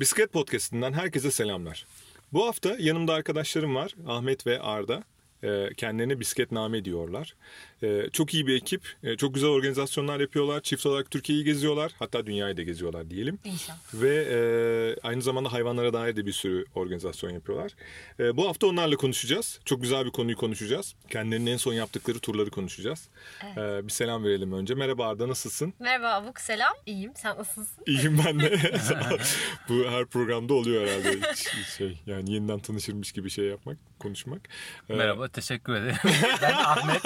Bisiklet Podcast'inden herkese selamlar. Bu hafta yanımda arkadaşlarım var. Ahmet ve Arda. Ee, kendilerine bisikletname diyorlar. Ee, çok iyi bir ekip. Ee, çok güzel organizasyonlar yapıyorlar. Çift olarak Türkiye'yi geziyorlar. Hatta dünyayı da geziyorlar diyelim. İnşallah. Ve e, aynı zamanda hayvanlara dair de bir sürü organizasyon yapıyorlar. E, bu hafta onlarla konuşacağız. Çok güzel bir konuyu konuşacağız. Kendilerinin en son yaptıkları turları konuşacağız. E, bir selam verelim önce. Merhaba Arda nasılsın? Merhaba Abuk selam. İyiyim sen nasılsın? İyiyim ben de. bu her programda oluyor herhalde. Hiç- şey, yani yeniden tanışırmış gibi şey yapmak, konuşmak. Merhaba, teşekkür ederim. ben Ahmet.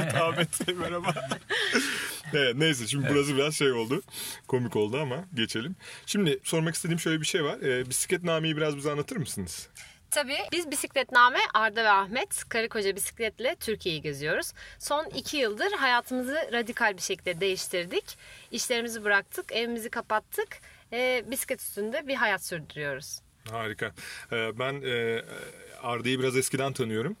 evet Ahmet merhaba. evet, neyse şimdi burası biraz şey oldu. Komik oldu ama geçelim. Şimdi sormak istediğim şöyle bir şey var. E, bisikletnameyi biraz bize anlatır mısınız? Tabii biz bisikletname Arda ve Ahmet karı koca bisikletle Türkiye'yi geziyoruz. Son iki yıldır hayatımızı radikal bir şekilde değiştirdik. İşlerimizi bıraktık, evimizi kapattık. Ee, bisiklet üstünde bir hayat sürdürüyoruz. Harika. Ee, Ben e, Arda'yı biraz eskiden tanıyorum.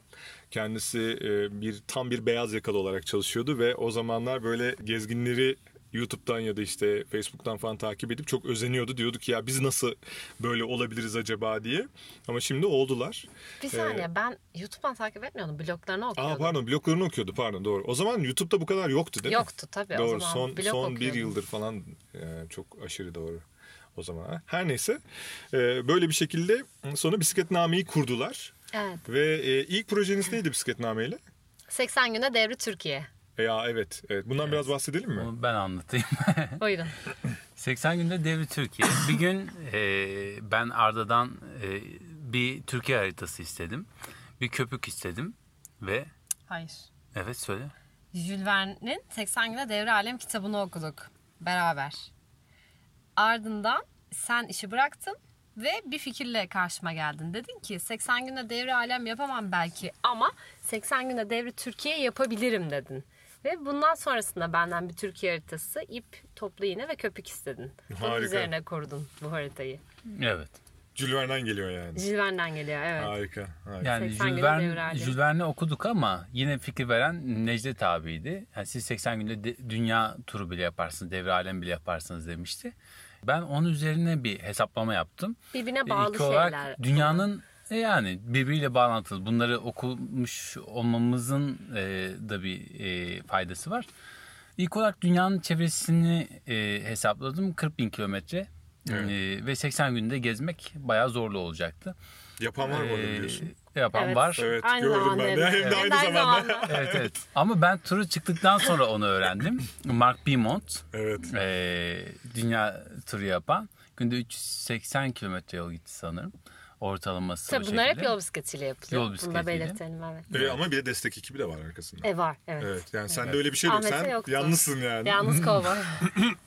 Kendisi e, bir tam bir beyaz yakalı olarak çalışıyordu ve o zamanlar böyle gezginleri YouTube'dan ya da işte Facebook'tan falan takip edip çok özeniyordu. Diyordu ki ya biz nasıl böyle olabiliriz acaba diye. Ama şimdi oldular. Bir Ee, saniye ben YouTube'dan takip etmiyordum. Bloglarını okuyordum. Aa pardon bloglarını okuyordu pardon doğru. O zaman YouTube'da bu kadar yoktu değil mi? Yoktu tabii Doğru o zaman. son son bir yıldır falan e, çok aşırı doğru o zaman. Her neyse e, böyle bir şekilde sonra bisikletnameyi kurdular. Evet. Ve e, ilk projeniz neydi bisikletnameyle? 80 güne devri Türkiye. E, ya evet, evet. Bundan biraz bahsedelim mi? Ben anlatayım. Buyurun. 80 günde devri Türkiye. Bir gün e, ben Arda'dan e, bir Türkiye haritası istedim. Bir köpük istedim ve Hayır. evet söyle. Jules Verne'in 80 güne devre alem kitabını okuduk beraber. Ardından sen işi bıraktın ve bir fikirle karşıma geldin. Dedin ki 80 günde devre alem yapamam belki ama 80 günde devre Türkiye yapabilirim dedin. Ve bundan sonrasında benden bir Türkiye haritası, ip, toplu iğne ve köpük istedin. Harika. üzerine kurdun bu haritayı. Evet. Jules Verne'den geliyor yani. Jules Verne'den geliyor evet. Harika. harika. Yani 80 Jules Verne. Jules Verne okuduk ama yine fikir veren Necdet abiydi. Yani siz 80 günde de- dünya turu bile yaparsınız, devre alem bile yaparsınız demişti. Ben onun üzerine bir hesaplama yaptım. Birbirine E, bağlı İlk olarak şeyler. dünyanın e, yani birbiriyle bağlantılı. Bunları okumuş olmamızın e, da bir e, faydası var. İlk olarak dünyanın çevresini e, hesapladım. 40 bin kilometre. Evet. E, ve 80 günde gezmek bayağı zorlu olacaktı. Yapan var mı orada E, biliyorsun? Yapan Evet. var. Evet Aynı gördüm zamanda ben de. evet. Hem de Hem aynı zamanda. evet evet. Ama ben turu çıktıktan sonra onu öğrendim. Mark Beaumont Evet. e, dünya turu yapan. Günde 380 kilometre yol gitti sanırım. Ortalaması Tabii o bunlar hep şekilde. yol bisikletiyle yapılıyor. Yol Bunu da bisikletiyle. belirtelim evet. E, ama bir de destek ekibi de var arkasında. E var evet. Evet yani sende öyle bir şey yok. Ahmet'e Sen yoktu. yalnızsın yani. Yalnız kovboy.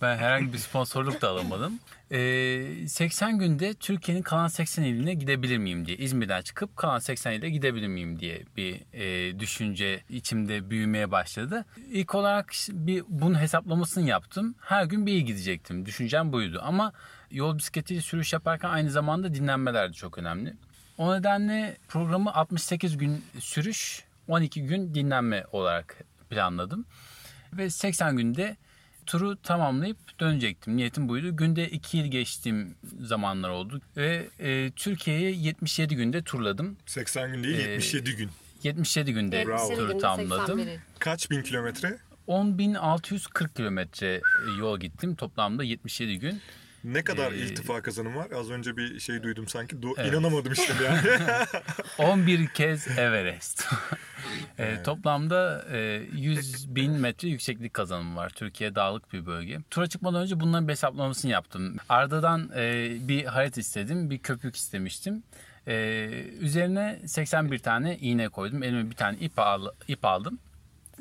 Ben herhangi bir sponsorluk da alamadım. Ee, 80 günde Türkiye'nin kalan 80 iline gidebilir miyim diye. İzmir'den çıkıp kalan 80 ile gidebilir miyim diye bir e, düşünce içimde büyümeye başladı. İlk olarak bir bunun hesaplamasını yaptım. Her gün bir il gidecektim. Düşüncem buydu. Ama yol bisikletiyle sürüş yaparken aynı zamanda dinlenmeler de çok önemli. O nedenle programı 68 gün sürüş, 12 gün dinlenme olarak planladım. Ve 80 günde turu tamamlayıp dönecektim. Niyetim buydu. Günde 2 yıl geçtiğim zamanlar oldu. Ve e, Türkiye'yi 77 günde turladım. 80 gün değil Ee, 77 gün. 77 günde Bravo. Turu tamamladım. 81'i. Kaç bin kilometre? 10.640 kilometre yol gittim. Toplamda 77 gün. Ne kadar Ee, iltifa kazanım var? Az önce bir şey duydum sanki. Do- Evet. İnanamadım işte yani. 11 kez Everest. E, toplamda e, 100 bin metre yükseklik kazanımı var. Türkiye dağlık bir bölge. Tura çıkmadan önce bunların bir hesaplamasını yaptım. Arda'dan e, bir harita istedim. Bir köpük istemiştim. E, üzerine 81 tane iğne koydum. Elime bir tane ip, al, ip aldım.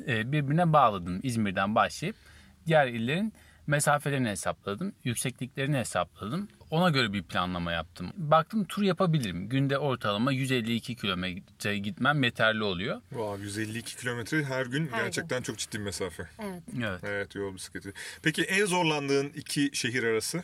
E, birbirine bağladım. İzmir'den başlayıp diğer illerin mesafelerini hesapladım. Yüksekliklerini hesapladım. Ona göre bir planlama yaptım. Baktım tur yapabilirim. Günde ortalama 152 kilometre gitmem yeterli oluyor. wow, 152 kilometre her gün Her gerçekten çok ciddi bir mesafe. Evet. Evet. Evet yol bisikleti. Peki en zorlandığın iki şehir arası?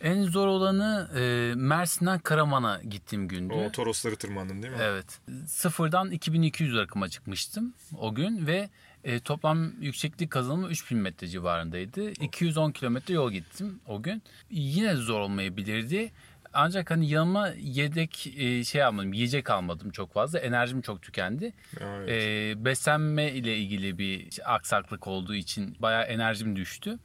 En zor olanı e, Mersin'den Karaman'a gittiğim gündü. O Torosları tırmandın değil mi? Evet. Sıfırdan 2200 rakıma çıkmıştım o gün ve E, toplam yükseklik kazanımı 3000 metre civarındaydı. 210 kilometre yol gittim o gün. Yine zor olmayabilirdi. Ancak hani yanıma yedek e, şey almadım, yiyecek almadım çok fazla. Enerjim çok tükendi. Evet. E, beslenme ile ilgili bir aksaklık olduğu için bayağı enerjim düştü.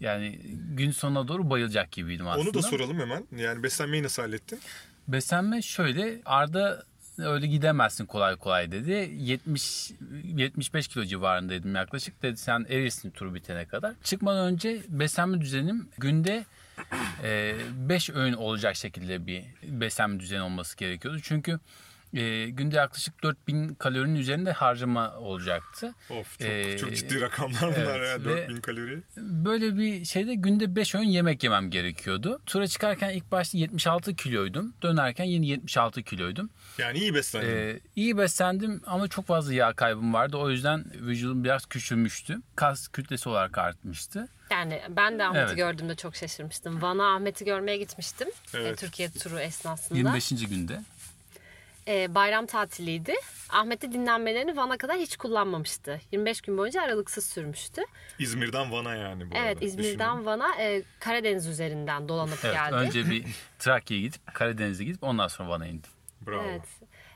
Yani gün sonuna doğru bayılacak gibiydim aslında. Onu da soralım hemen. Yani beslenmeyi nasıl hallettin? Beslenme şöyle Arda öyle gidemezsin kolay kolay dedi. 70 75 kilo civarındaydım yaklaşık dedi sen erirsin turu bitene kadar. Çıkmadan önce beslenme düzenim günde 5 öğün olacak şekilde bir beslenme düzeni olması gerekiyordu. Çünkü e, günde yaklaşık 4000 kalorinin üzerinde harcama olacaktı. Of çok, Ee, çok ciddi rakamlar bunlar evet, ya. ve- 4000 kalori. Böyle bir şeyde günde 5 öğün yemek yemem gerekiyordu. Tura çıkarken ilk başta 76 kiloydum. Dönerken yine 76 kiloydum. Yani iyi beslendin. Ee, iyi beslendim ama çok fazla yağ kaybım vardı. O yüzden vücudum biraz küçülmüştü. Kas kütlesi olarak artmıştı. Yani ben de Ahmet'i Evet. gördüğümde çok şaşırmıştım. Van'a Ahmet'i görmeye gitmiştim. Evet. E, Türkiye turu esnasında. 25. günde. E, bayram tatiliydi. Ahmet de dinlenmelerini Van'a kadar hiç kullanmamıştı. 25 gün boyunca aralıksız sürmüştü. İzmir'den Van'a yani bu Evet arada. İzmir'den Düşünün. Van'a e, Karadeniz üzerinden dolanıp Evet, geldi. önce bir Trakya'ya gidip Karadeniz'e gidip ondan sonra Van'a indim. Bravo. Evet.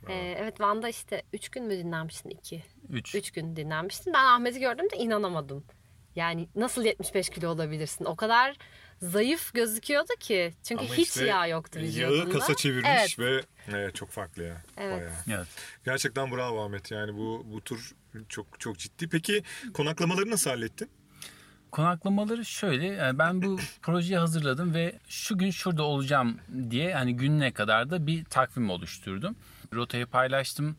E, evet Van'da işte 3 gün mü dinlenmiştin? 2. 3. 3 gün dinlenmiştin. Ben Ahmet'i gördüğümde inanamadım. Yani nasıl 75 kilo olabilirsin? O kadar zayıf gözüküyordu ki. Çünkü Ama hiç işte yağ yoktu vücudunda. Yağı kasa çevirmiş Evet. ve evet, çok farklı ya. Evet. Bayağı. Evet. Gerçekten bravo Ahmet. Yani bu bu tur çok çok ciddi. Peki konaklamaları nasıl hallettin? Konaklamaları şöyle yani ben bu projeyi hazırladım ve şu gün şurada olacağım diye hani gününe kadar da bir takvim oluşturdum. Rotayı paylaştım,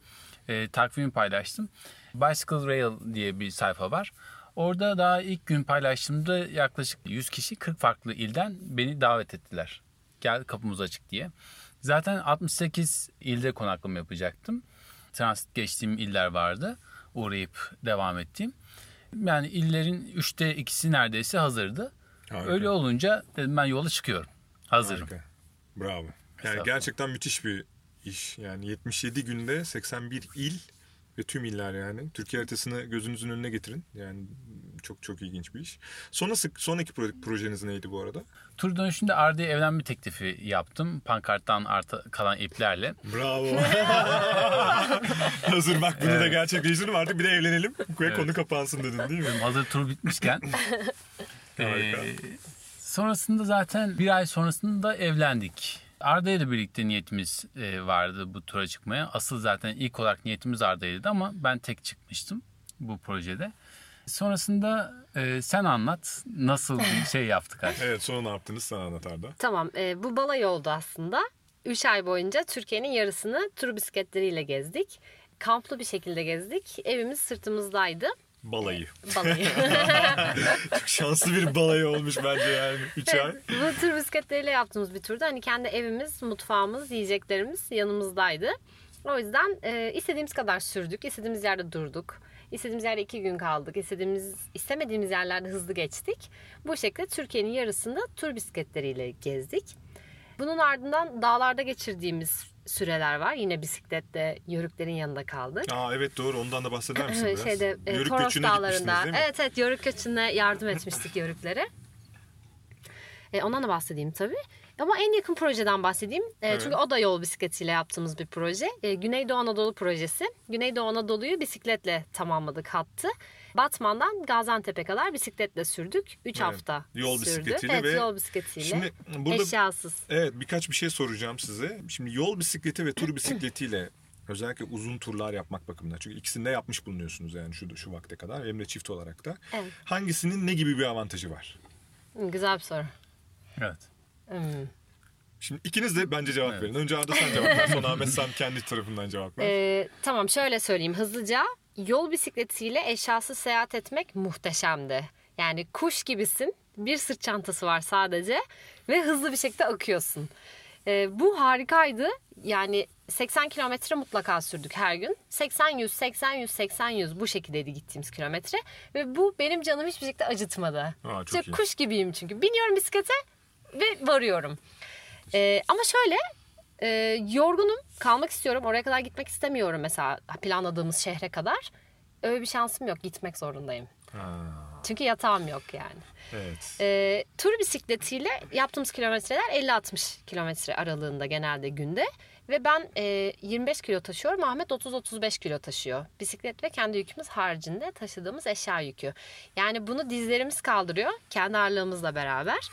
e, takvimi paylaştım. Bicycle Rail diye bir sayfa var. Orada daha ilk gün paylaştığımda yaklaşık 100 kişi 40 farklı ilden beni davet ettiler. Gel kapımız açık diye. Zaten 68 ilde konaklama yapacaktım. Transit geçtiğim iller vardı. Uğrayıp devam ettiğim. Yani illerin üçte ikisi neredeyse hazırdı. Harika. Öyle olunca dedim ben yola çıkıyorum. Hazırım. Harika. Bravo. Yani gerçekten müthiş bir iş. Yani 77 günde 81 il ve tüm iller yani. Türkiye haritasını gözünüzün önüne getirin. Yani çok çok ilginç bir iş. Sonrası, sonraki pro- projeniz neydi bu arada? Tur dönüşünde Arda'ya evlenme teklifi yaptım. Pankarttan arta kalan iplerle. Bravo. Hazır bak bunu da gerçekleştirdim artık bir de evlenelim. Ve konu kapansın dedin değil mi? Hazır tur bitmişken. Harika. Ee, sonrasında zaten bir ay sonrasında evlendik. Arda ile birlikte niyetimiz e, vardı bu tura çıkmaya. Asıl zaten ilk olarak niyetimiz Arda'ydı ama ben tek çıkmıştım bu projede. Sonrasında e, sen anlat nasıl bir şey yaptık aşkım. Evet sonra ne yaptınız sana anlat Arda. Tamam e, bu balayı oldu aslında. 3 ay boyunca Türkiye'nin yarısını tur bisikletleriyle gezdik. Kamplı bir şekilde gezdik. Evimiz sırtımızdaydı. Balayı. Balayı. Çok şanslı bir balayı olmuş bence yani 3 ay. bu tur bisikletleriyle yaptığımız bir turda hani kendi evimiz, mutfağımız, yiyeceklerimiz yanımızdaydı. O yüzden e, istediğimiz kadar sürdük, istediğimiz yerde durduk. İstediğimiz yerde iki gün kaldık. İstediğimiz, istemediğimiz yerlerde hızlı geçtik. Bu şekilde Türkiye'nin yarısını tur bisikletleriyle gezdik. Bunun ardından dağlarda geçirdiğimiz süreler var. Yine bisikletle yörüklerin yanında kaldık. Aa evet doğru ondan da bahseder misin biraz? Şeyde e, Yörük Toros dağlarında. gitmiştiniz değil mi? Evet evet yörük göçüne yardım etmiştik yörüklere. E, ondan da bahsedeyim tabii. Ama en yakın projeden bahsedeyim. E, Evet. Çünkü o da yol bisikletiyle yaptığımız bir proje. E, Güneydoğu Anadolu projesi. Güneydoğu Anadolu'yu bisikletle tamamladık hattı. Batman'dan Gaziantep'e kadar bisikletle sürdük. 3 Evet. hafta Yol sürdü. bisikletiyle evet, ve- yol bisikletiyle. Şimdi burada Eşyasız. evet birkaç bir şey soracağım size. Şimdi yol bisikleti ve tur bisikletiyle özellikle uzun turlar yapmak bakımından. Çünkü ikisini de yapmış bulunuyorsunuz yani şu şu vakte kadar hem de çift olarak da. Evet. Hangisinin ne gibi bir avantajı var? Güzel bir soru. Evet. Hmm. Şimdi ikiniz de bence cevap Evet. verin. Önce Arda sen cevap ver. Sonra Ahmet sen kendi tarafından cevap ver. Ee, tamam şöyle söyleyeyim hızlıca. Yol bisikletiyle eşyasız seyahat etmek muhteşemdi. Yani kuş gibisin. Bir sırt çantası var sadece ve hızlı bir şekilde akıyorsun. Ee, bu harikaydı. Yani 80 kilometre mutlaka sürdük her gün. 80-100, 80-100, 80-100 bu şekildeydi gittiğimiz kilometre. Ve bu benim canımı hiçbir şekilde acıtmadı. Aa, çok İşte kuş gibiyim çünkü. Biniyorum bisiklete ve varıyorum. Ee, ama şöyle e, yorgunum kalmak istiyorum oraya kadar gitmek istemiyorum mesela planladığımız şehre kadar öyle bir şansım yok. Gitmek zorundayım. Ha, Çünkü yatağım yok yani. evet. Ee, tur bisikletiyle yaptığımız kilometreler 50-60 kilometre aralığında genelde günde. Ve ben e, 25 kilo taşıyorum. Ahmet 30-35 kilo taşıyor. Bisiklet ve kendi yükümüz haricinde taşıdığımız eşya yükü. Yani bunu dizlerimiz kaldırıyor. Kendi ağırlığımızla beraber.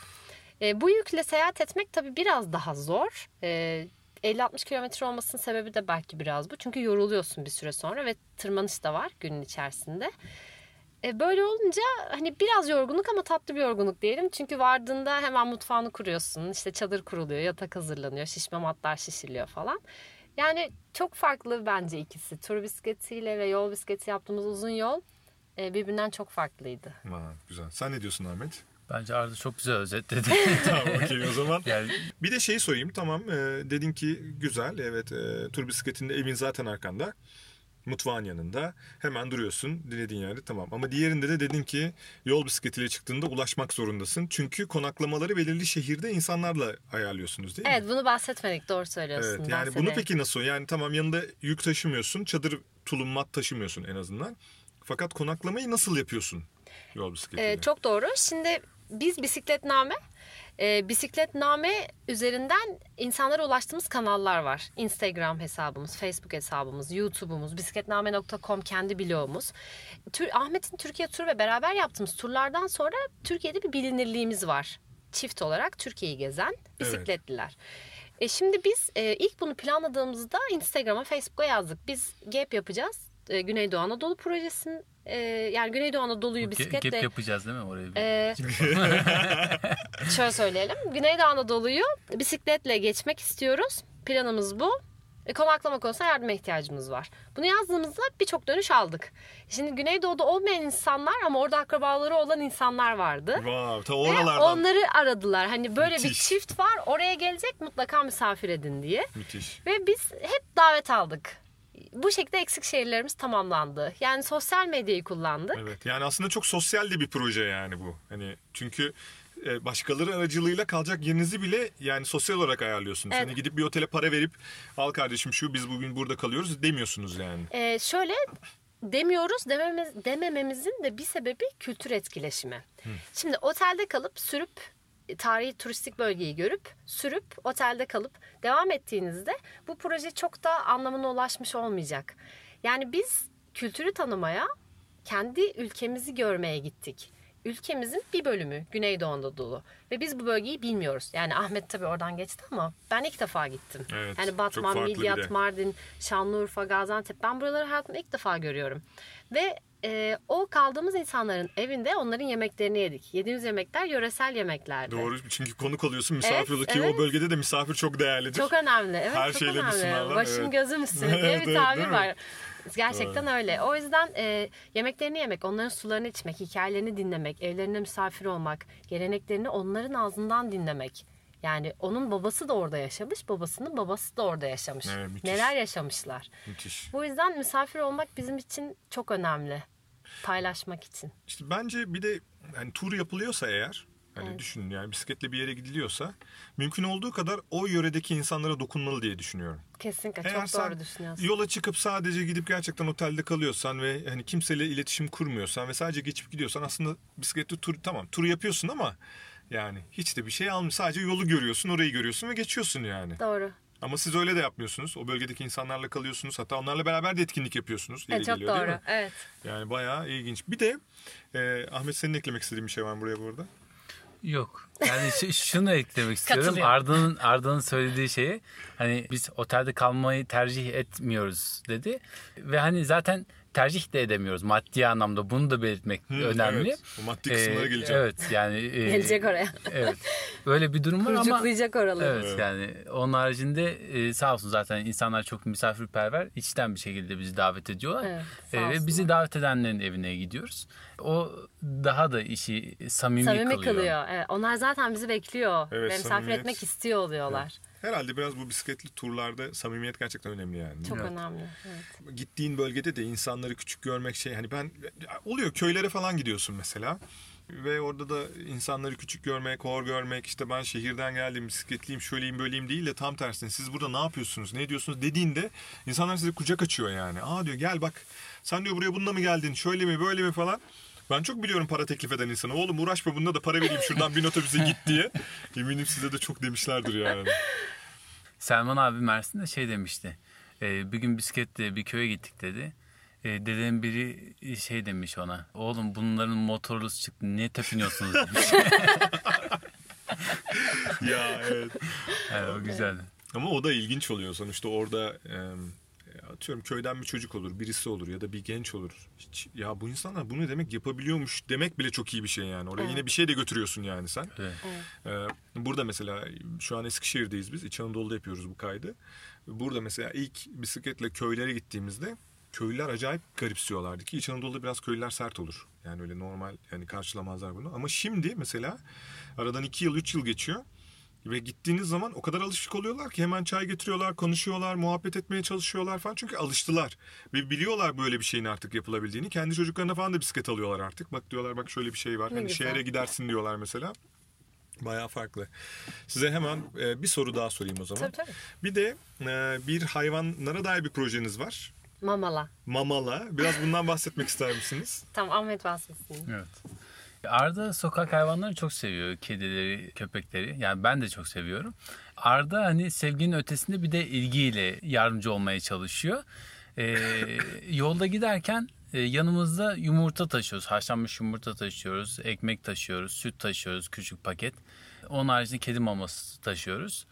E, bu yükle seyahat etmek tabii biraz daha zor. E, 50-60 kilometre olmasının sebebi de belki biraz bu. Çünkü yoruluyorsun bir süre sonra ve tırmanış da var günün içerisinde. E, böyle olunca hani biraz yorgunluk ama tatlı bir yorgunluk diyelim. Çünkü vardığında hemen mutfağını kuruyorsun. İşte çadır kuruluyor, yatak hazırlanıyor, şişme matlar şişiriliyor falan. Yani çok farklı bence ikisi. Tur bisikletiyle ve yol bisikleti yaptığımız uzun yol e, birbirinden çok farklıydı. Ha, güzel. Sen ne diyorsun Ahmet? Bence Arda çok güzel özetledi. tamam okey o zaman. yani Bir de şeyi sorayım tamam e, dedin ki güzel evet e, tur bisikletinde evin zaten arkanda. Mutfağın yanında. Hemen duruyorsun dilediğin yerde tamam. Ama diğerinde de dedin ki yol bisikletiyle çıktığında ulaşmak zorundasın. Çünkü konaklamaları belirli şehirde insanlarla ayarlıyorsunuz değil mi? Evet bunu bahsetmedik doğru söylüyorsun. Evet yani bunu Bahsedelim. peki nasıl? Yani tamam yanında yük taşımıyorsun, çadır tulum mat taşımıyorsun en azından. Fakat konaklamayı nasıl yapıyorsun yol bisikletiyle? Ee, çok doğru. Şimdi biz bisikletname, e, bisikletname üzerinden insanlara ulaştığımız kanallar var. Instagram hesabımız, Facebook hesabımız, YouTube'umuz, bisikletname.com kendi blogumuz. Tür, Ahmet'in Türkiye turu ve beraber yaptığımız turlardan sonra Türkiye'de bir bilinirliğimiz var. Çift olarak Türkiye'yi gezen bisikletliler. E şimdi biz e, ilk bunu planladığımızda Instagram'a, Facebook'a yazdık. Biz GAP yapacağız. E, Güneydoğu Anadolu projesinin e, yani Güneydoğu Anadolu'yu bisikletle gap yapacağız değil mi oraya? bir? ee, şöyle söyleyelim. Güneydoğu Anadolu'yu bisikletle geçmek istiyoruz. Planımız bu. E, konaklama konusunda yardıma ihtiyacımız var. Bunu yazdığımızda birçok dönüş aldık. Şimdi Güneydoğu'da olmayan insanlar ama orada akrabaları olan insanlar vardı. Wow, ta Ve oralardan. onları aradılar. Hani böyle bir Müthiş. çift var oraya gelecek mutlaka misafir edin diye. Müthiş. Ve biz hep davet aldık. Bu şekilde eksik şehirlerimiz tamamlandı. Yani sosyal medyayı kullandık. Evet. Yani aslında çok sosyal de bir proje yani bu. Hani çünkü e, başkaları aracılığıyla kalacak yerinizi bile yani sosyal olarak ayarlıyorsunuz. Evet. Hani gidip bir otele para verip al kardeşim şu biz bugün burada kalıyoruz demiyorsunuz yani. Ee, şöyle demiyoruz dememiz, demememizin de bir sebebi kültür etkileşimi. Şimdi otelde kalıp sürüp tarihi turistik bölgeyi görüp sürüp otelde kalıp devam ettiğinizde bu proje çok da anlamına ulaşmış olmayacak. Yani biz kültürü tanımaya kendi ülkemizi görmeye gittik. Ülkemizin bir bölümü Güneydoğu Anadolu ve biz bu bölgeyi bilmiyoruz. Yani Ahmet tabii oradan geçti ama ben ilk defa gittim. Evet, yani Batman, Midyat. Mardin, Şanlıurfa, Gaziantep. Ben buraları hayatımda ilk defa görüyorum. Ve e, o kaldığımız insanların evinde onların yemeklerini yedik. Yediğimiz yemekler yöresel yemeklerdi. Doğru çünkü konuk alıyorsun misafir oluyor ki evet. o bölgede de misafir çok değerlidir. Çok önemli. Evet Her çok şeyle önemli. Müslümanlar, Başım evet. gözüm üstüne diye Evet, bir evet, tabir var. Gerçekten öyle. O yüzden e, yemeklerini yemek, onların sularını içmek, hikayelerini dinlemek, evlerine misafir olmak, geleneklerini onların ağzından dinlemek. Yani onun babası da orada yaşamış, babasının babası da orada yaşamış. Evet, müthiş. Neler yaşamışlar. Müthiş. Bu yüzden misafir olmak bizim için çok önemli. Paylaşmak için. İşte bence bir de hani tur yapılıyorsa eğer hani düşünün yani bisikletle bir yere gidiliyorsa mümkün olduğu kadar o yöredeki insanlara dokunmalı diye düşünüyorum. Kesinlikle Eğer çok doğru düşünüyorsun. yola çıkıp sadece gidip gerçekten otelde kalıyorsan ve hani kimseyle iletişim kurmuyorsan ve sadece geçip gidiyorsan aslında bisikletli tur tamam tur yapıyorsun ama yani hiç de bir şey almıyor. Sadece yolu görüyorsun, orayı görüyorsun ve geçiyorsun yani. Doğru. Ama siz öyle de yapmıyorsunuz. O bölgedeki insanlarla kalıyorsunuz. Hatta onlarla beraber de etkinlik yapıyorsunuz. Evet, çok geliyor, doğru. Evet. Yani bayağı ilginç. Bir de e, Ahmet senin eklemek istediğin bir şey var mı buraya bu arada? Yok. Yani ş- şunu eklemek istiyorum. Arda'nın Arda'nın söylediği şeyi hani biz otelde kalmayı tercih etmiyoruz dedi. Ve hani zaten tercih de edemiyoruz maddi anlamda. Bunu da belirtmek önemli. Evet. O maddi kısımlara Ee, geleceğim. Evet yani e, Gelecek oraya. evet. Böyle bir durum var ama Kurcuklayacak oraları. Evet yani onun haricinde e, sağ olsun zaten insanlar çok misafirperver. içten bir şekilde bizi davet ediyorlar. Evet, E, ve bizi davet edenlerin evine gidiyoruz. O daha da işi samimi, Samimi kılıyor. kılıyor. Evet, onlar zaten bizi bekliyor. Evet, ve misafir etmek istiyor oluyorlar. Herhalde biraz bu bisikletli turlarda samimiyet gerçekten önemli yani. Çok Evet. önemli. Evet. Gittiğin bölgede de insanları küçük görmek şey hani ben oluyor köylere falan gidiyorsun mesela. Ve orada da insanları küçük görmek, hor görmek, işte ben şehirden geldim, bisikletliyim, şöyleyim, böyleyim değil de tam tersine siz burada ne yapıyorsunuz, ne ediyorsunuz dediğinde insanlar size kucak açıyor yani. Aa diyor gel bak sen diyor buraya bununla mı geldin, şöyle mi, böyle mi falan. Ben çok biliyorum para teklif eden insanı. Oğlum uğraşma bunda da para vereyim şuradan bin otobüse git diye. Eminim size de çok demişlerdir yani. Selman abi Mersin'de şey demişti. E, bir gün bisikletle bir köye gittik dedi. E, dedenin biri şey demiş ona. Oğlum bunların motorlusu çıktı. Ne tepiniyorsunuz demiş. ya evet. evet, o güzeldi. Ama o da ilginç oluyor sonuçta orada e, atıyorum köyden bir çocuk olur, birisi olur ya da bir genç olur. Hiç, ya bu insanlar bunu demek yapabiliyormuş demek bile çok iyi bir şey yani. Oraya Evet. yine bir şey de götürüyorsun yani sen. Evet. Ee, burada mesela şu an Eskişehir'deyiz biz. İç Anadolu'da yapıyoruz bu kaydı. Burada mesela ilk bisikletle köylere gittiğimizde köylüler acayip garipsiyorlardı ki İç Anadolu'da biraz köylüler sert olur. Yani öyle normal yani karşılamazlar bunu. Ama şimdi mesela aradan iki yıl üç yıl geçiyor. Ve gittiğiniz zaman o kadar alışık oluyorlar ki hemen çay getiriyorlar, konuşuyorlar, muhabbet etmeye çalışıyorlar falan. Çünkü alıştılar. Ve biliyorlar böyle bir şeyin artık yapılabildiğini. Kendi çocuklarına falan da bisiklet alıyorlar artık. Bak diyorlar bak şöyle bir şey var. Ne hani güzel. şehre gidersin diyorlar mesela. Bayağı farklı. Size hemen e, bir soru daha sorayım o zaman. Tabii tabii. Bir de e, bir hayvanlara dair bir projeniz var. Mamala. Mamala. Biraz bundan bahsetmek ister misiniz? Tamam Ahmet bahsetsin. Evet. Arda sokak hayvanları çok seviyor. Kedileri, köpekleri. Yani ben de çok seviyorum. Arda hani sevginin ötesinde bir de ilgiyle yardımcı olmaya çalışıyor. Ee, yolda giderken e, yanımızda yumurta taşıyoruz. Haşlanmış yumurta taşıyoruz. Ekmek taşıyoruz. Süt taşıyoruz. Küçük paket. Onun haricinde kedi maması taşıyoruz.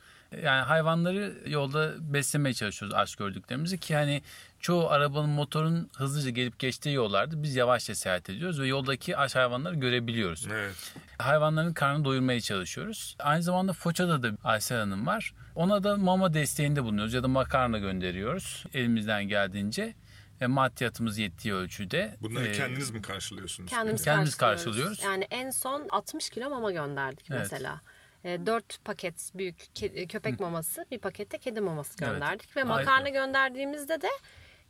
Yani hayvanları yolda beslemeye çalışıyoruz aç gördüklerimizi ki hani çoğu arabanın motorun hızlıca gelip geçtiği yollarda biz yavaşça seyahat ediyoruz ve yoldaki aç hayvanları görebiliyoruz. Evet. Hayvanların karnını doyurmaya çalışıyoruz. Aynı zamanda Foça'da da Aysel Hanım var. Ona da mama desteğinde bulunuyoruz ya da makarna gönderiyoruz elimizden geldiğince. E, maddiyatımız yettiği ölçüde. Bunları E, kendiniz mi karşılıyorsunuz? Kendimiz, Kendimiz karşılıyoruz. karşılıyoruz. Yani en son 60 kilo mama gönderdik Evet. mesela. 4 paket büyük ke- köpek maması, bir pakette kedi maması Evet. gönderdik ve Aynen. makarna gönderdiğimizde de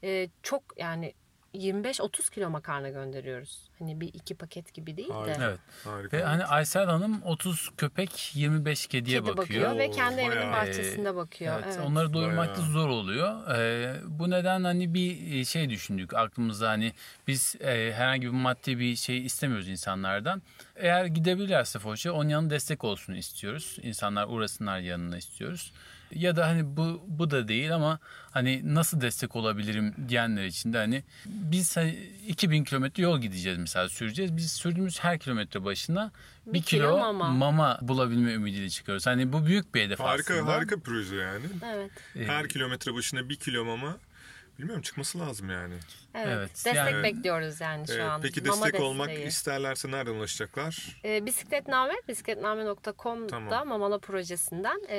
e, çok yani 25-30 kilo makarna gönderiyoruz. Hani bir iki paket gibi değil de. Harika. Evet. Harika. Ve hani Aysel Hanım 30 köpek 25 kediye Kedi bakıyor. bakıyor, ve kendi evinin bayağı. bahçesinde bakıyor. Evet, Evet. onları doyurmak da zor oluyor. Ee, bu neden hani bir şey düşündük aklımıza hani biz e, herhangi bir maddi bir şey istemiyoruz insanlardan. Eğer gidebilirlerse Foç'a onun yanına destek olsun istiyoruz. İnsanlar uğrasınlar yanına istiyoruz. Ya da hani bu bu da değil ama hani nasıl destek olabilirim diyenler için de hani biz hani 2000 kilometre yol gideceğiz mesela süreceğiz. Biz sürdüğümüz her kilometre başına bir, Bir kilo kilo, mama. mama. bulabilme ümidiyle çıkıyoruz. Hani bu büyük bir hedef Harika, aslında. harika bir proje yani. Evet. Her kilometre başına bir kilo mama bilmiyorum çıkması lazım yani. Evet. Evet, Destek yani- bekliyoruz yani şu Evet, an. peki Mama destek olmak desteği. isterlerse nereden ulaşacaklar? E, bisikletname, bisikletname.com'da Tamam. Mamala projesinden e,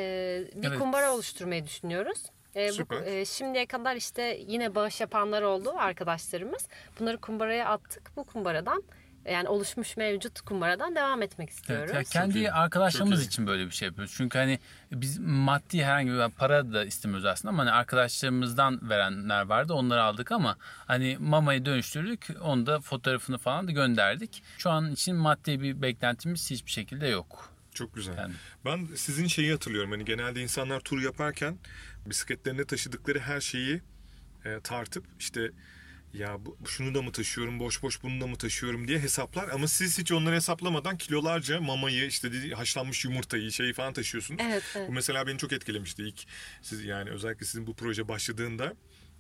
bir Evet. kumbara oluşturmayı düşünüyoruz. E, bu, e, şimdiye kadar işte yine bağış yapanlar oldu arkadaşlarımız. Bunları kumbaraya attık. Bu kumbaradan yani oluşmuş mevcut kumbaradan devam etmek istiyoruz. Evet, ya kendi arkadaşlarımız için böyle bir şey yapıyoruz. Çünkü hani biz maddi herhangi bir para da istemiyoruz aslında ama hani arkadaşlarımızdan verenler vardı onları aldık ama hani mamayı dönüştürdük onu da fotoğrafını falan da gönderdik. Şu an için maddi bir beklentimiz hiçbir şekilde yok. Çok güzel. Yani. Ben sizin şeyi hatırlıyorum. Hani genelde insanlar tur yaparken bisikletlerinde taşıdıkları her şeyi e, tartıp işte ya bu, şunu da mı taşıyorum, boş boş bunu da mı taşıyorum diye hesaplar. Ama siz hiç onları hesaplamadan kilolarca mamayı, işte dedi, haşlanmış yumurtayı, şeyi falan taşıyorsunuz. Evet, evet. Bu mesela beni çok etkilemişti ilk. Siz yani özellikle sizin bu proje başladığında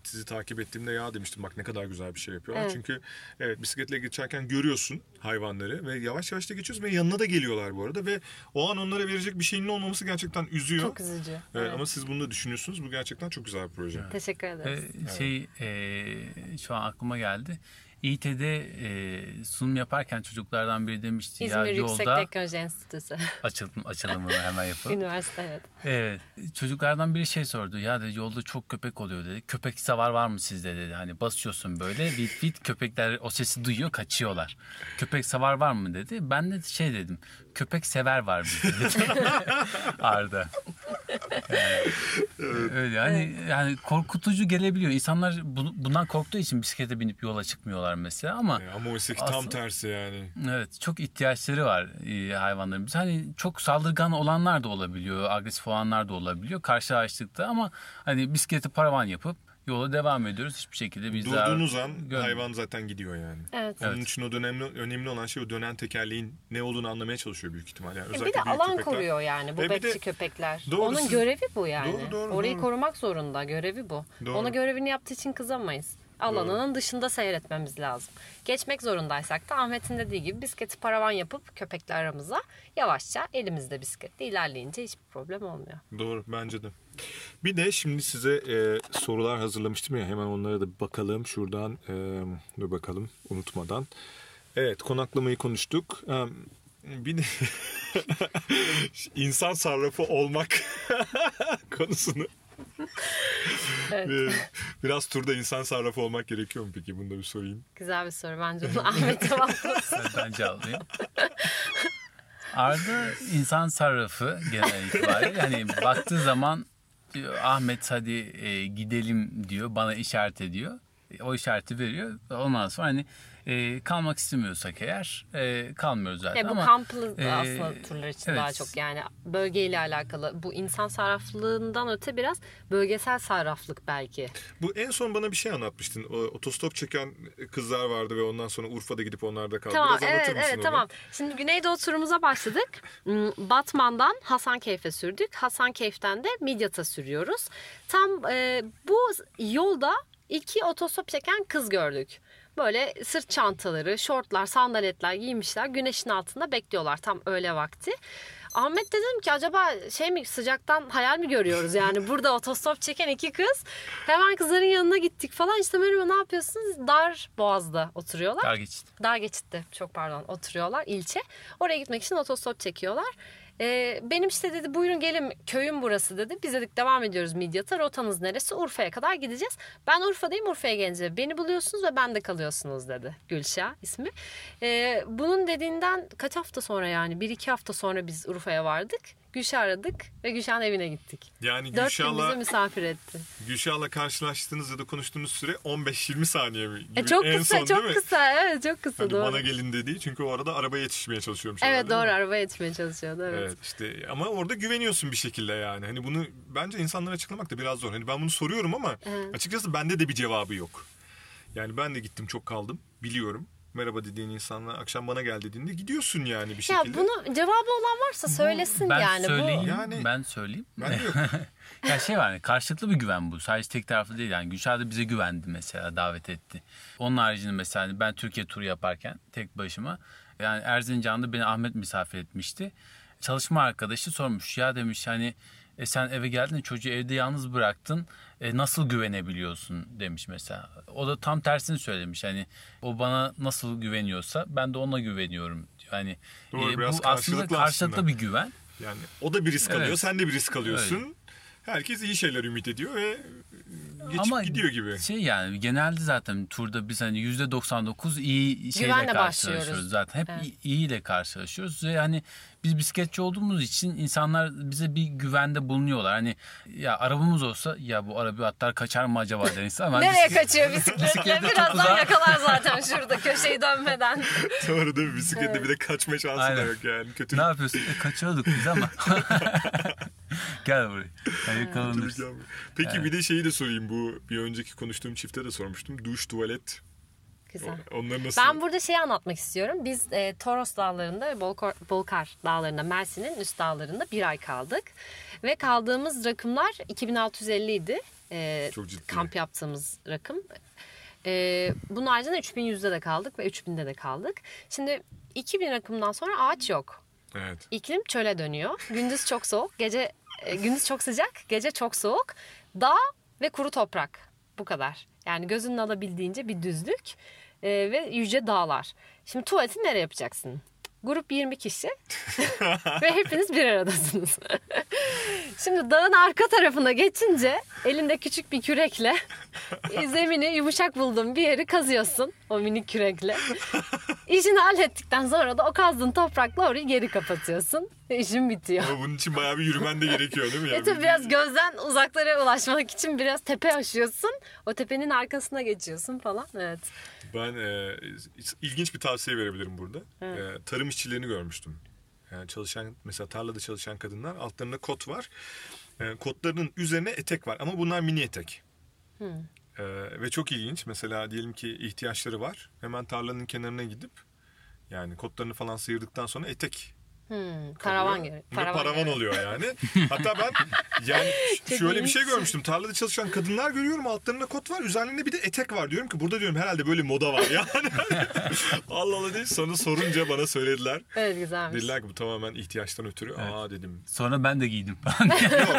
sizi takip ettiğimde ya demiştim bak ne kadar güzel bir şey yapıyorlar. Evet. Çünkü evet bisikletle geçerken görüyorsun hayvanları ve yavaş yavaş da geçiyorsun ve yanına da geliyorlar bu arada ve o an onlara verecek bir şeyin olmaması gerçekten üzüyor. Çok üzücü. Evet, Evet. Ama siz bunu da düşünüyorsunuz. Bu gerçekten çok güzel bir proje. Teşekkür Ve ederiz. şey e, şu an aklıma geldi. İİT'de e, sunum yaparken çocuklardan biri demişti İzmir ya Yüksek yolda Teknoloji Enstitüsü. açılım, açılımını hemen yapalım. Üniversite evet. Evet. Çocuklardan biri şey sordu. Ya dedi yolda çok köpek oluyor dedi. Köpek savar var mı sizde dedi. Hani basıyorsun böyle bit bit köpekler o sesi duyuyor kaçıyorlar. Köpek savar var mı dedi. Ben de şey dedim. Köpek sever var bizde dedi. Arda. Öyle hani yani korkutucu gelebiliyor. İnsanlar bu- bundan korktuğu için bisiklete binip yola çıkmıyorlar mesela ama Ya Ama oysa ki tam tersi yani. Evet çok ihtiyaçları var e, hayvanların. Hani çok saldırgan olanlar da olabiliyor, agresif olanlar da olabiliyor karşılaştıkta ama hani bisikleti paravan yapıp yola devam ediyoruz. Hiçbir şekilde biz daha Durduğunuz an görmüyoruz. hayvan zaten gidiyor yani. Evet. Onun için o önemli, önemli olan şey o dönen tekerleğin ne olduğunu anlamaya çalışıyor büyük ihtimal. Yani E, bir özellikle de büyük alan köpekler. koruyor yani bu E, bir bekçi de- köpekler. Doğru, Onun görevi bu yani. Doğru, doğru, Orayı doğru. korumak zorunda. Görevi bu. Doğru. Ona görevini yaptığı için kızamayız. Alanının dışında seyretmemiz lazım. Geçmek zorundaysak da Ahmet'in dediği gibi bisikleti paravan yapıp köpekle aramıza yavaşça elimizde bisikletle ilerleyince hiçbir problem olmuyor. Doğru bence de. Bir de şimdi size e, sorular hazırlamıştım ya hemen onlara da bir bakalım şuradan e, dur bakalım unutmadan. Evet konaklamayı konuştuk. Em, Bir de insan sarrafı olmak konusunu. Evet. Biraz turda insan sarrafı olmak gerekiyor mu peki? Bunu da bir sorayım. Güzel bir soru bence bunu Ahmet cevaplasın. Ben cevaplayayım. Arda insan sarrafı genel itibariyle. Hani baktığı zaman Ahmet hadi e, gidelim diyor. Bana işaret ediyor. O işareti veriyor. Ondan sonra hani e, kalmak istemiyorsak eğer e, kalmıyoruz zaten. Ya bu Ama, kamplı e, aslında turlar için daha evet. çok yani bölgeyle alakalı. Bu insan sarraflığından öte biraz bölgesel sarraflık belki. Bu en son bana bir şey anlatmıştın. O, otostop çeken kızlar vardı ve ondan sonra Urfa'da gidip onlarda kaldı. Tamam Biraz evet evet onu? tamam. Şimdi Güneydoğu turumuza başladık. Hmm, Batman'dan Hasankeyf'e sürdük. Hasankeyf'ten de Midyat'a sürüyoruz. Tam e, bu yolda iki otostop çeken kız gördük. Böyle sırt çantaları, şortlar, sandaletler giymişler. Güneşin altında bekliyorlar tam öğle vakti. Ahmet de dedim ki acaba şey mi sıcaktan hayal mi görüyoruz yani burada otostop çeken iki kız. Hemen kızların yanına gittik falan işte merhaba ne yapıyorsunuz? Dar boğazda oturuyorlar. Dar geçit. Dar geçitte çok pardon oturuyorlar ilçe. Oraya gitmek için otostop çekiyorlar. Ee, benim işte dedi buyurun gelin köyüm burası dedi. Biz dedik devam ediyoruz Midyat'a. Rotanız neresi? Urfa'ya kadar gideceğiz. Ben Urfa'dayım Urfa'ya gelince beni buluyorsunuz ve bende kalıyorsunuz dedi. Gülşah ismi. Ee, bunun dediğinden kaç hafta sonra yani bir iki hafta sonra biz Urfa'ya vardık. Gülşah aradık ve Gülşah'ın evine gittik. Yani gün bizi Gülşah'la misafir etti. Gülşah'la karşılaştığınız ya da konuştuğunuz süre 15-20 saniye mi? Gibi. E, çok en kısa son, çok kısa evet çok kısa Hani doğru. bana gelin dediği çünkü o arada arabaya yetişmeye çalışıyormuş. Evet herhalde, doğru arabaya yetişmeye çalışıyordu evet. Evet işte ama orada güveniyorsun bir şekilde yani. Hani bunu bence insanlara açıklamak da biraz zor. Hani ben bunu soruyorum ama Evet. açıkçası bende de bir cevabı yok. Yani ben de gittim çok kaldım biliyorum. Merhaba dediğin insanla akşam bana gel dediğinde gidiyorsun yani bir Ya şekilde. bunu cevabı olan varsa söylesin ben yani söyleyeyim. bu. Yani- Ben söyleyeyim. Ben de yok. ya şey var yani karşılıklı bir güven bu. Sadece tek taraflı değil. Yani Gülşah da bize güvendi mesela davet etti. Onun haricinde mesela hani ben Türkiye turu yaparken tek başıma yani Erzincan'da beni Ahmet misafir etmişti. Çalışma arkadaşı sormuş ya demiş hani e sen eve geldin çocuğu evde yalnız bıraktın e, nasıl güvenebiliyorsun demiş mesela. O da tam tersini söylemiş hani o bana nasıl güveniyorsa ben de ona güveniyorum. Yani Doğru, e, bu aslında karşılıklı aslında. bir güven. Yani o da bir risk Evet. alıyor, sen de bir risk alıyorsun. Herkes iyi şeyler ümit ediyor ve geçip gidiyor gibi. Şey yani genelde zaten turda biz hani %99 iyi şeyle Güvenle karşılaşıyoruz başlıyoruz. zaten. Hep Evet. iyi- iyiyle karşılaşıyoruz ve hani biz bisikletçi olduğumuz için insanlar bize bir güvende bulunuyorlar. Hani ya arabamız olsa ya bu araba atlar kaçar mı acaba deriz ama Nereye bisiklet- kaçıyor bisikletle? Bisikletle Birazdan yakalar zaten şurada köşeyi dönmeden. Sonra da bisiklette bir de kaçma şansı da yok yani. Kötü ne yapıyorsun? E, kaçıyorduk biz ama. Gel buraya. Yani yakalanırız. Peki bir de şeyi de sorayım. Bu bir önceki konuştuğum çifte de sormuştum. Duş, tuvalet. Güzel. Onları nasıl? Ben burada şeyi anlatmak istiyorum. Biz e, Toros Dağları'nda ve Bolkar, Bolkar Dağları'nda, Mersin'in üst dağlarında bir ay kaldık. Ve kaldığımız rakımlar 2650 idi. E, Çok ciddi. Kamp yaptığımız rakım. E, bunun haricinde 3100'de de kaldık ve 3000'de de kaldık. Şimdi 2000 rakımdan sonra ağaç yok. Evet. İklim çöle dönüyor. Gündüz çok soğuk, gece e, gündüz çok sıcak, gece çok soğuk. Dağ ve kuru toprak. Bu kadar. Yani gözünün alabildiğince bir düzlük e, ve yüce dağlar. Şimdi tuvaleti nereye yapacaksın? Grup 20 kişi ve hepiniz bir aradasınız. Şimdi dağın arka tarafına geçince elinde küçük bir kürekle e, zemini yumuşak bulduğun bir yeri kazıyorsun o minik kürekle. İşini hallettikten sonra da o kazdığın toprakla orayı geri kapatıyorsun. Ve işin bitiyor. Ama bunun için bayağı bir yürümen de gerekiyor değil mi? E Yani tabii biraz gözden uzaklara ulaşmak için biraz tepe aşıyorsun. O tepenin arkasına geçiyorsun falan. Evet. Ben e, ilginç bir tavsiye verebilirim burada. E, tarım işçilerini görmüştüm. Yani çalışan mesela tarlada çalışan kadınlar altlarında kot var. E, kotlarının üzerine etek var ama bunlar mini etek. E, ve çok ilginç. Mesela diyelim ki ihtiyaçları var. Hemen tarlanın kenarına gidip yani kotlarını falan sıyırdıktan sonra etek Hmm, karavan kalıyor. gibi. Paravan gibi. oluyor yani. Hatta ben yani şöyle bir şey görmüştüm. Tarlada çalışan kadınlar görüyorum. Altlarında kot var. Üzerlerinde bir de etek var. Diyorum ki burada diyorum herhalde böyle moda var yani. Allah Allah değil. Sonra sorunca bana söylediler. Evet güzelmiş. Dediler ki bu tamamen ihtiyaçtan ötürü. Aa dedim. Sonra ben de giydim. Yok.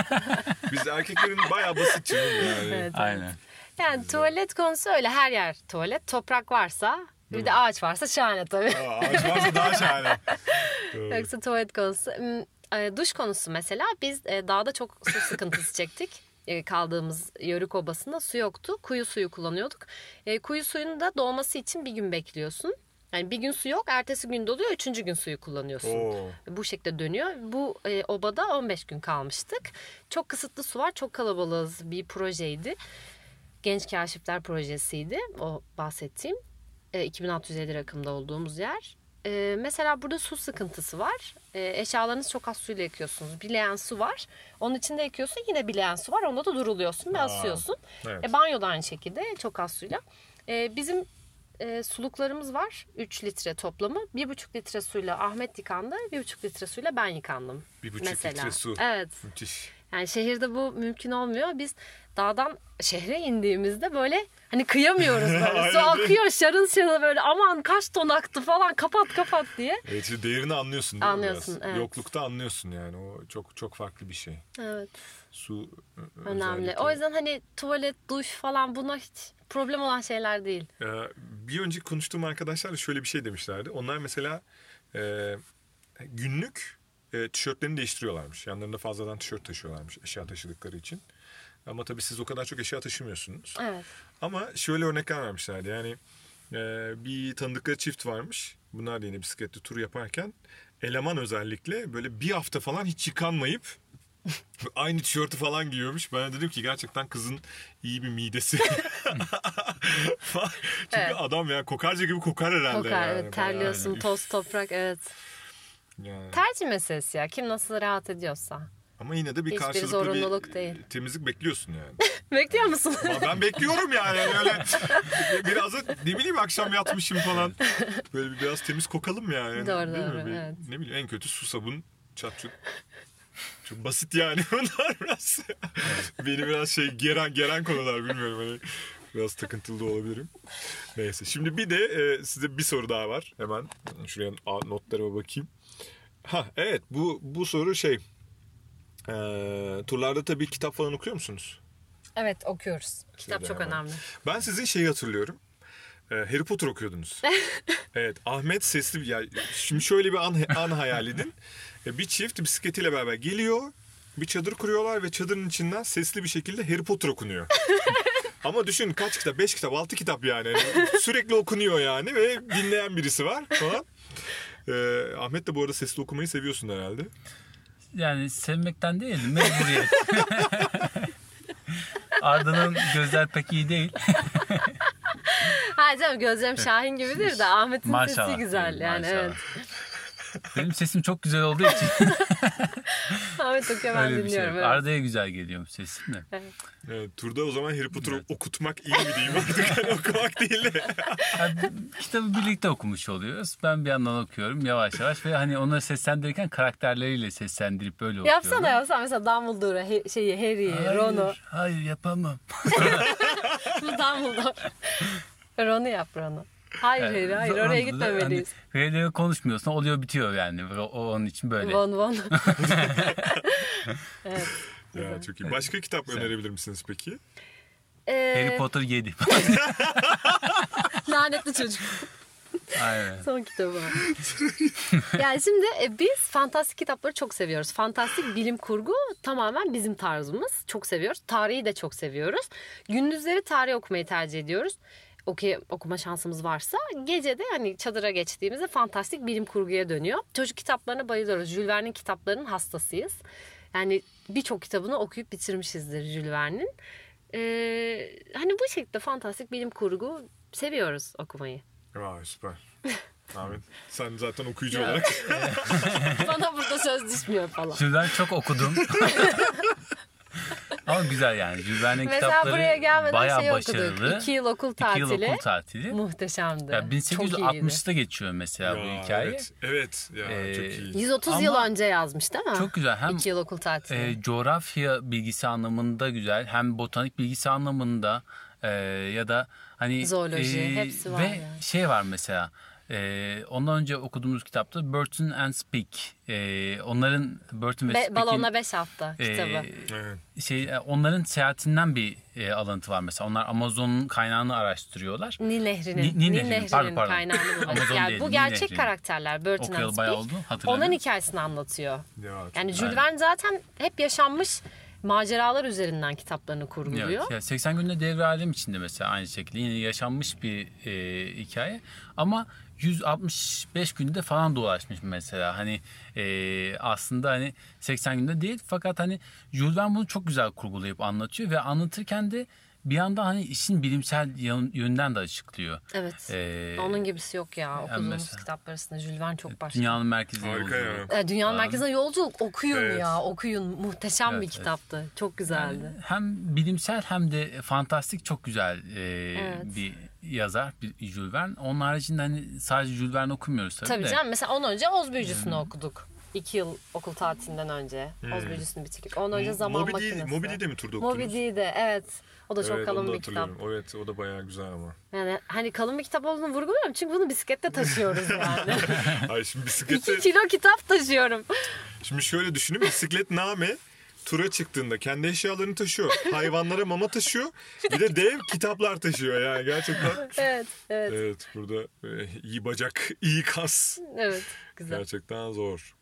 Biz erkeklerin bayağı basit canım yani. Evet. Aynen. Yani tuvalet konusu öyle her yer tuvalet. Toprak varsa bir de ağaç varsa şahane tabii. Aa, ağaç varsa daha şahane. Yoksa tuvalet konusu. Hmm, e, Duş konusu mesela biz e, dağda çok su sıkıntısı çektik. E, Kaldığımız Yörük Obası'nda su yoktu. Kuyu suyu kullanıyorduk. E, Kuyu suyunun da doğması için bir gün bekliyorsun. Yani bir gün su yok, ertesi gün doluyor, üçüncü gün suyu kullanıyorsun. Oo. Bu şekilde dönüyor. Bu e, obada 15 gün kalmıştık. Çok kısıtlı su var, çok kalabalığız bir projeydi. Genç Kaşifler Projesi'ydi o bahsettiğim. E, 2650 rakımda olduğumuz yer. E, mesela burada su sıkıntısı var. E, eşyalarınızı çok az suyla yıkıyorsunuz. Bileyen su var. Onun içinde yıkıyorsun yine bileyen su var. Onda da duruluyorsun ve Aa, asıyorsun. evet. E, banyo da aynı şekilde çok az suyla. E, bizim e, suluklarımız var. 3 litre toplamı. 1,5 litre suyla Ahmet yıkandı. 1,5 litre suyla ben yıkandım. Bir buçuk mesela. litre su. Evet. Müthiş. Yani şehirde bu mümkün olmuyor. Biz dağdan şehre indiğimizde böyle hani kıyamıyoruz böyle. Su akıyor şarıl şarıl böyle aman kaç ton aktı falan kapat kapat diye. Evet, değerini anlıyorsun değil Anlıyorsun, mi biraz? evet. Yoklukta anlıyorsun yani. O çok çok farklı bir şey. Evet Su ö- önemli. özellikle. O yüzden hani tuvalet, duş falan buna hiç problem olan şeyler değil. Ee, bir önceki konuştuğum arkadaşlar da şöyle bir şey demişlerdi. Onlar mesela e, günlük e, tişörtlerini değiştiriyorlarmış. Yanlarında fazladan tişört taşıyorlarmış eşya taşıdıkları için. Ama tabii siz o kadar çok eşya taşımıyorsunuz. Evet. Ama şöyle örnekler vermişlerdi. Yani e, bir tanıdıkları çift varmış. Bunlar da yine bisikletli tur yaparken eleman özellikle böyle bir hafta falan hiç yıkanmayıp aynı tişörtü falan giyiyormuş. Ben de dedim ki gerçekten kızın iyi bir midesi. Çünkü Evet. adam ya kokarca gibi kokar herhalde. Kokar yani. evet terliyorsun Bayağı- toz toprak evet. Yani. Tercih meselesi ya kim nasıl rahat ediyorsa. Ama yine de bir Hiçbir karşılıklı zorunluluk bir değil. temizlik bekliyorsun yani. Bekliyor musun? Ama ben bekliyorum yani öyle biraz da ne bileyim akşam yatmışım falan. Böyle bir biraz temiz kokalım yani. Doğru, Değil mi? doğru, Bir- evet. Ne bileyim en kötü su sabun çat çut. Çok basit yani bunlar biraz. Beni biraz şey geren geren konular bilmiyorum hani. Biraz takıntılı da olabilirim. Neyse şimdi bir de e, size bir soru daha var. Hemen şuraya notlarıma bakayım. Ha evet bu bu soru şey. E, turlarda tabii kitap falan okuyor musunuz? evet okuyoruz. Kitap Şöyle çok hemen. önemli. Ben sizin şeyi hatırlıyorum. Ee, Harry Potter okuyordunuz. evet Ahmet sesli bir... Ya, şimdi şöyle bir an, an hayal edin. Ee, Bir çift bisikletiyle beraber geliyor. Bir çadır kuruyorlar ve çadırın içinden sesli bir şekilde Harry Potter okunuyor. Ama düşün kaç kitap? Beş kitap, altı kitap yani. Yani Sürekli okunuyor yani ve dinleyen birisi var falan. Ee, Ahmet de bu arada sesli okumayı seviyorsun herhalde. Yani sevmekten değil, mecburiyet. Arda'nın gözler pek iyi değil. Ha canım gözlerim Şahin gibidir de Ahmet'in Maşallah. sesi güzel yani Maşallah. evet. Benim sesim çok güzel olduğu için Ahmet okuyor ben öyle şey. dinliyorum. evet. Arda'ya güzel geliyor sesim de. Evet, turda o zaman Harry Potter okutmak iyi mi diyeyim artık hani okumak değil de. Yani kitabı birlikte okumuş oluyoruz. Ben bir yandan okuyorum yavaş yavaş ve hani onları seslendirirken karakterleriyle seslendirip böyle okuyorum. Yapsana yapsana mesela Dumbledore'u, He- şeyi, Harry'i, Ron'u. Hayır yapamam. Bu Dumbledore. Ron'u yap Ron'u. Hayır Harry hayır oraya gitmemeliyiz. Hani, konuşmuyorsun oluyor bitiyor yani. O, onun için böyle. Von Von. evet. Ya, çok iyi. Başka kitap önerebilir misiniz peki? Ee, Harry Potter 7. lanetli çocuk. Aynen. Son kitabı. yani şimdi e, biz fantastik kitapları çok seviyoruz. Fantastik bilim kurgu tamamen bizim tarzımız. Çok seviyoruz. Tarihi de çok seviyoruz. Gündüzleri tarih okumayı tercih ediyoruz. Okuy- okuma şansımız varsa gece de hani çadıra geçtiğimizde fantastik bilim kurguya dönüyor. Çocuk kitaplarına bayılıyoruz. Jules Verne'in kitaplarının hastasıyız. Yani birçok kitabını okuyup bitirmişizdir Jules Verne'in. Ee, hani bu şekilde fantastik bilim kurgu seviyoruz okumayı. Vay süper. Ahmet sen zaten okuyucu olarak. Bana burada söz düşmüyor falan. Jules çok okudum. Ama güzel yani. Jules Verne'in Mesela kitapları buraya gelmeden bayağı şey başarılı. okuduk. İki yıl okul İki yıl tatili. okul tatili. Muhteşemdi. Ya Çok iyiydi. 1860'da geçiyor mesela bu Ya, hikaye. Evet, evet. Ya, Ee, çok iyi. 130 yıl Ama- önce yazmış değil mi? Çok güzel. Hem İki yıl okul tatili. e, coğrafya bilgisi anlamında güzel hem botanik bilgisi anlamında e, ya da hani Zooloji, hepsi var ve yani. şey var mesela e, ondan önce okuduğumuz kitapta Burton and Speak e, onların Burton ve Be- Speak'in balonla 5 hafta e, kitabı. Evet. şey e, onların seyahatinden bir e, alıntı var mesela onlar Amazon'un kaynağını araştırıyorlar. Nil Nehri'nin, Ni- Nil Nil, Nehri'nin, Nehri'nin pardon, pardon. kaynağını. Amazon yani değil, bu Nil gerçek Nehri'nin. karakterler Burton and Okuyalı bayağı Speak. oldu. Onların hikayesini anlatıyor. Ya, Yani. Jules Verne zaten hep yaşanmış maceralar üzerinden kitaplarını kurguluyor. Evet, ya 80 günde devre alem içinde mesela aynı şekilde yine yaşanmış bir e, hikaye ama 165 günde falan dolaşmış mesela. Hani e, aslında hani 80 günde değil fakat hani Jules Verne bunu çok güzel kurgulayıp anlatıyor ve anlatırken de bir anda hani işin bilimsel yönden de açıklıyor. Evet. Ee, Onun gibisi yok ya. Okuduğumuz mesela- kitaplar arasında Jules Verne çok başka. Dünyanın merkezine Harika yolculuk. ya. E, Dünyanın merkezine yolculuk okuyun Evet. ya okuyun. Muhteşem Evet, bir evet. kitaptı. Çok güzeldi. Yani hem bilimsel hem de fantastik çok güzel e, Evet. bir yazar bir Jules Verne. Onun haricinde hani sadece Jules Verne okumuyoruz tabii, Tabii de. canım mesela ondan önce Oz Büyücüsü'nü okuduk. İki yıl okul tatilinden önce. Oz Büyücüsü'nü bitirdik. Ondan önce Zaman Moby Makinesi. Moby Dick'i de mi turda Moby okudunuz? Dick'i evet. O da çok evet, kalın bir kitap. Evet o da bayağı güzel ama. Yani hani kalın bir kitap olduğunu vurguluyorum çünkü bunu bisiklette taşıyoruz yani. Ay şimdi bisiklette İki kilo kitap taşıyorum. Şimdi şöyle düşünün bisiklet name tura çıktığında kendi eşyalarını taşıyor. Hayvanlara mama taşıyor. Bir de dev kitaplar taşıyor yani gerçekten. Evet, evet, Evet burada e, iyi bacak, iyi kas. evet. Güzel. Gerçekten zor.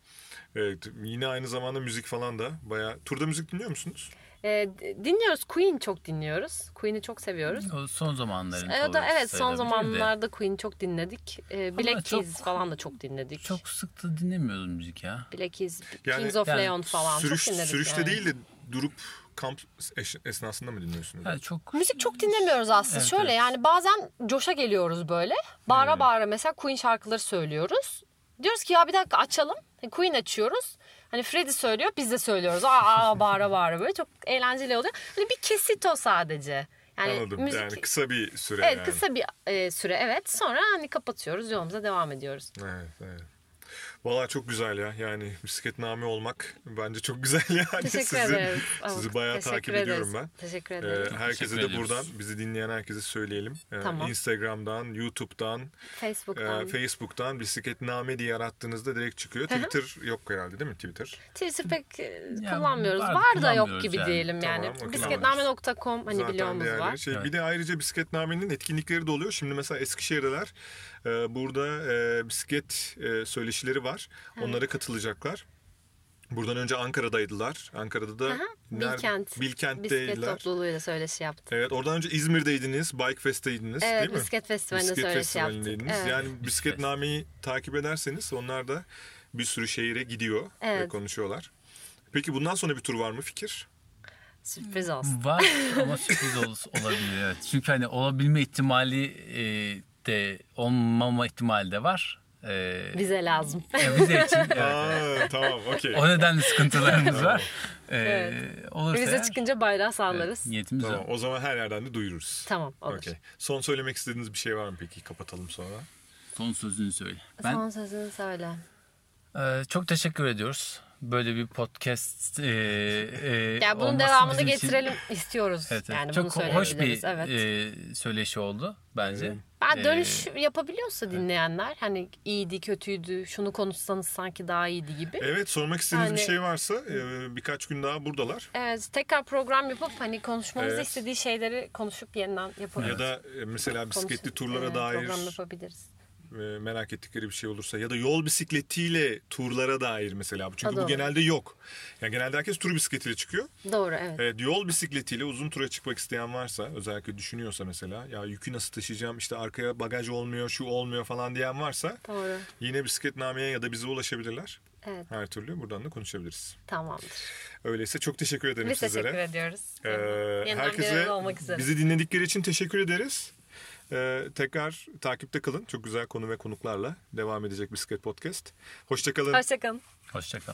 Evet yine aynı zamanda müzik falan da bayağı. Turda müzik dinliyor musunuz? D- dinliyoruz. Queen çok dinliyoruz. Queen'i çok seviyoruz. O son zamanların E, o da evet son zamanlarda Queen'i çok dinledik. Ee, Black çok- Keys falan da çok dinledik. Çok sık da dinlemiyoruz müzik ya. Black Keys, Yani- Kings of yani Leon falan Sürüş, çok dinledik sürüşte yani. değil de durup kamp eş- esnasında mı dinliyorsunuz? Yani çok Müzik çok dinlemiyoruz aslında. Evet, Şöyle evet. yani bazen coşa geliyoruz böyle. Bağıra bağıra mesela Queen şarkıları söylüyoruz. Diyoruz ki ya bir dakika açalım. Hani Queen açıyoruz. Hani Freddie söylüyor biz de söylüyoruz. Aa, aa bağıra bağıra böyle çok eğlenceli oluyor. Hani bir kesit o sadece. Yani Anladım. müzik Yani kısa bir süre Evet yani. kısa bir e, süre evet. Sonra hani kapatıyoruz yolumuza devam ediyoruz. Evet, evet. Valla çok güzel ya. Yani bisikletname olmak bence çok güzel yani. Teşekkür sizi, ederiz. Sizi Ama bayağı teşekkür takip ederiz. ediyorum ben. Teşekkür Ee, ederim. herkese Teşekkür de ediyoruz. buradan bizi dinleyen herkese söyleyelim. Ee, Tamam. Instagram'dan, YouTube'dan, Facebook'tan. e, Facebook'tan bisikletname diye arattığınızda direkt çıkıyor. Twitter yok herhalde değil mi Twitter? Twitter pek e, Ya, kullanmıyoruz. var, Var, da yok gibi yani. diyelim Tamam, yani. okey. Bisikletname.com hani Zaten biliyorumuz var. Şey, Evet. Bir de ayrıca bisikletnamenin etkinlikleri de oluyor. Şimdi mesela Eskişehir'deler. E, burada e, bisiklet e, söyleşileri var. Onlara katılacaklar. Buradan önce Ankara'daydılar. Ankara'da da nerede- Bilkent. Bisiklet Bilkent'teydiler. topluluğuyla söyleşi yaptık. Evet oradan önce İzmir'deydiniz. Bike Fest'teydiniz Evet değil mi? bisiklet festivalinde Bisiklet söyleşi yaptık. Evet. Yani bisikletnameyi takip ederseniz onlar da bir sürü şehire gidiyor ve Evet. konuşuyorlar. Peki bundan sonra bir tur var mı fikir? Sürpriz olsun. var ama sürpriz ol- olabilir evet. Çünkü hani olabilme ihtimali e, de olmama ihtimali de var. E, Bize lazım. ya bize için evet, evet. Aa, tamam okey. O nedenle sıkıntılarımız var. E, Evet. olursa Bize eğer, çıkınca bayrağı sallarız. evet, niyetimiz Tamam o. o zaman her yerden de duyururuz. Tamam olur. Okey. Son söylemek istediğiniz bir şey var mı peki? Kapatalım sonra. Son sözünü söyle. Ben Son sözünü söyle. e, çok teşekkür ediyoruz. Böyle bir podcast e, e, Ya bunun devamını bizim için- getirelim istiyoruz. Evet, evet. Yani bunu çok hoş bir. Evet. e, söyleşi oldu bence. Ben E, dönüş yapabiliyorsa dinleyenler hani iyiydi kötüydü şunu konuşsanız sanki daha iyiydi gibi. Evet. Evet sormak istediğiniz bir Yani- şey varsa e, birkaç gün daha buradalar. tekrar program yapıp hani konuşmamızı Evet. istediği şeyleri konuşup yeniden yapabiliriz. Ya da e, mesela bisikletli turlara Evet, dair program yapabiliriz. E, merak ettikleri bir şey olursa ya da yol bisikletiyle turlara dair mesela. Çünkü O bu genelde yok. Yani genelde herkes tur bisikletiyle çıkıyor. Doğru evet. Evet, yol bisikletiyle uzun tura çıkmak isteyen varsa özellikle düşünüyorsa mesela ya yükü nasıl taşıyacağım işte arkaya bagaj olmuyor şu olmuyor falan diyen varsa Doğru. yine bisikletnameye ya da bize ulaşabilirler. Evet Her türlü buradan da konuşabiliriz. tamamdır. Öyleyse çok teşekkür ederim Biz sizlere. teşekkür ediyoruz. Ee, Yeniden herkese arada olmak üzere. bizi dinledikleri için teşekkür ederiz. Ee, tekrar takipte kalın. Çok güzel konu ve konuklarla devam edecek Bisiklet Podcast. Hoşçakalın. Hoşçakalın. Hoşçakal.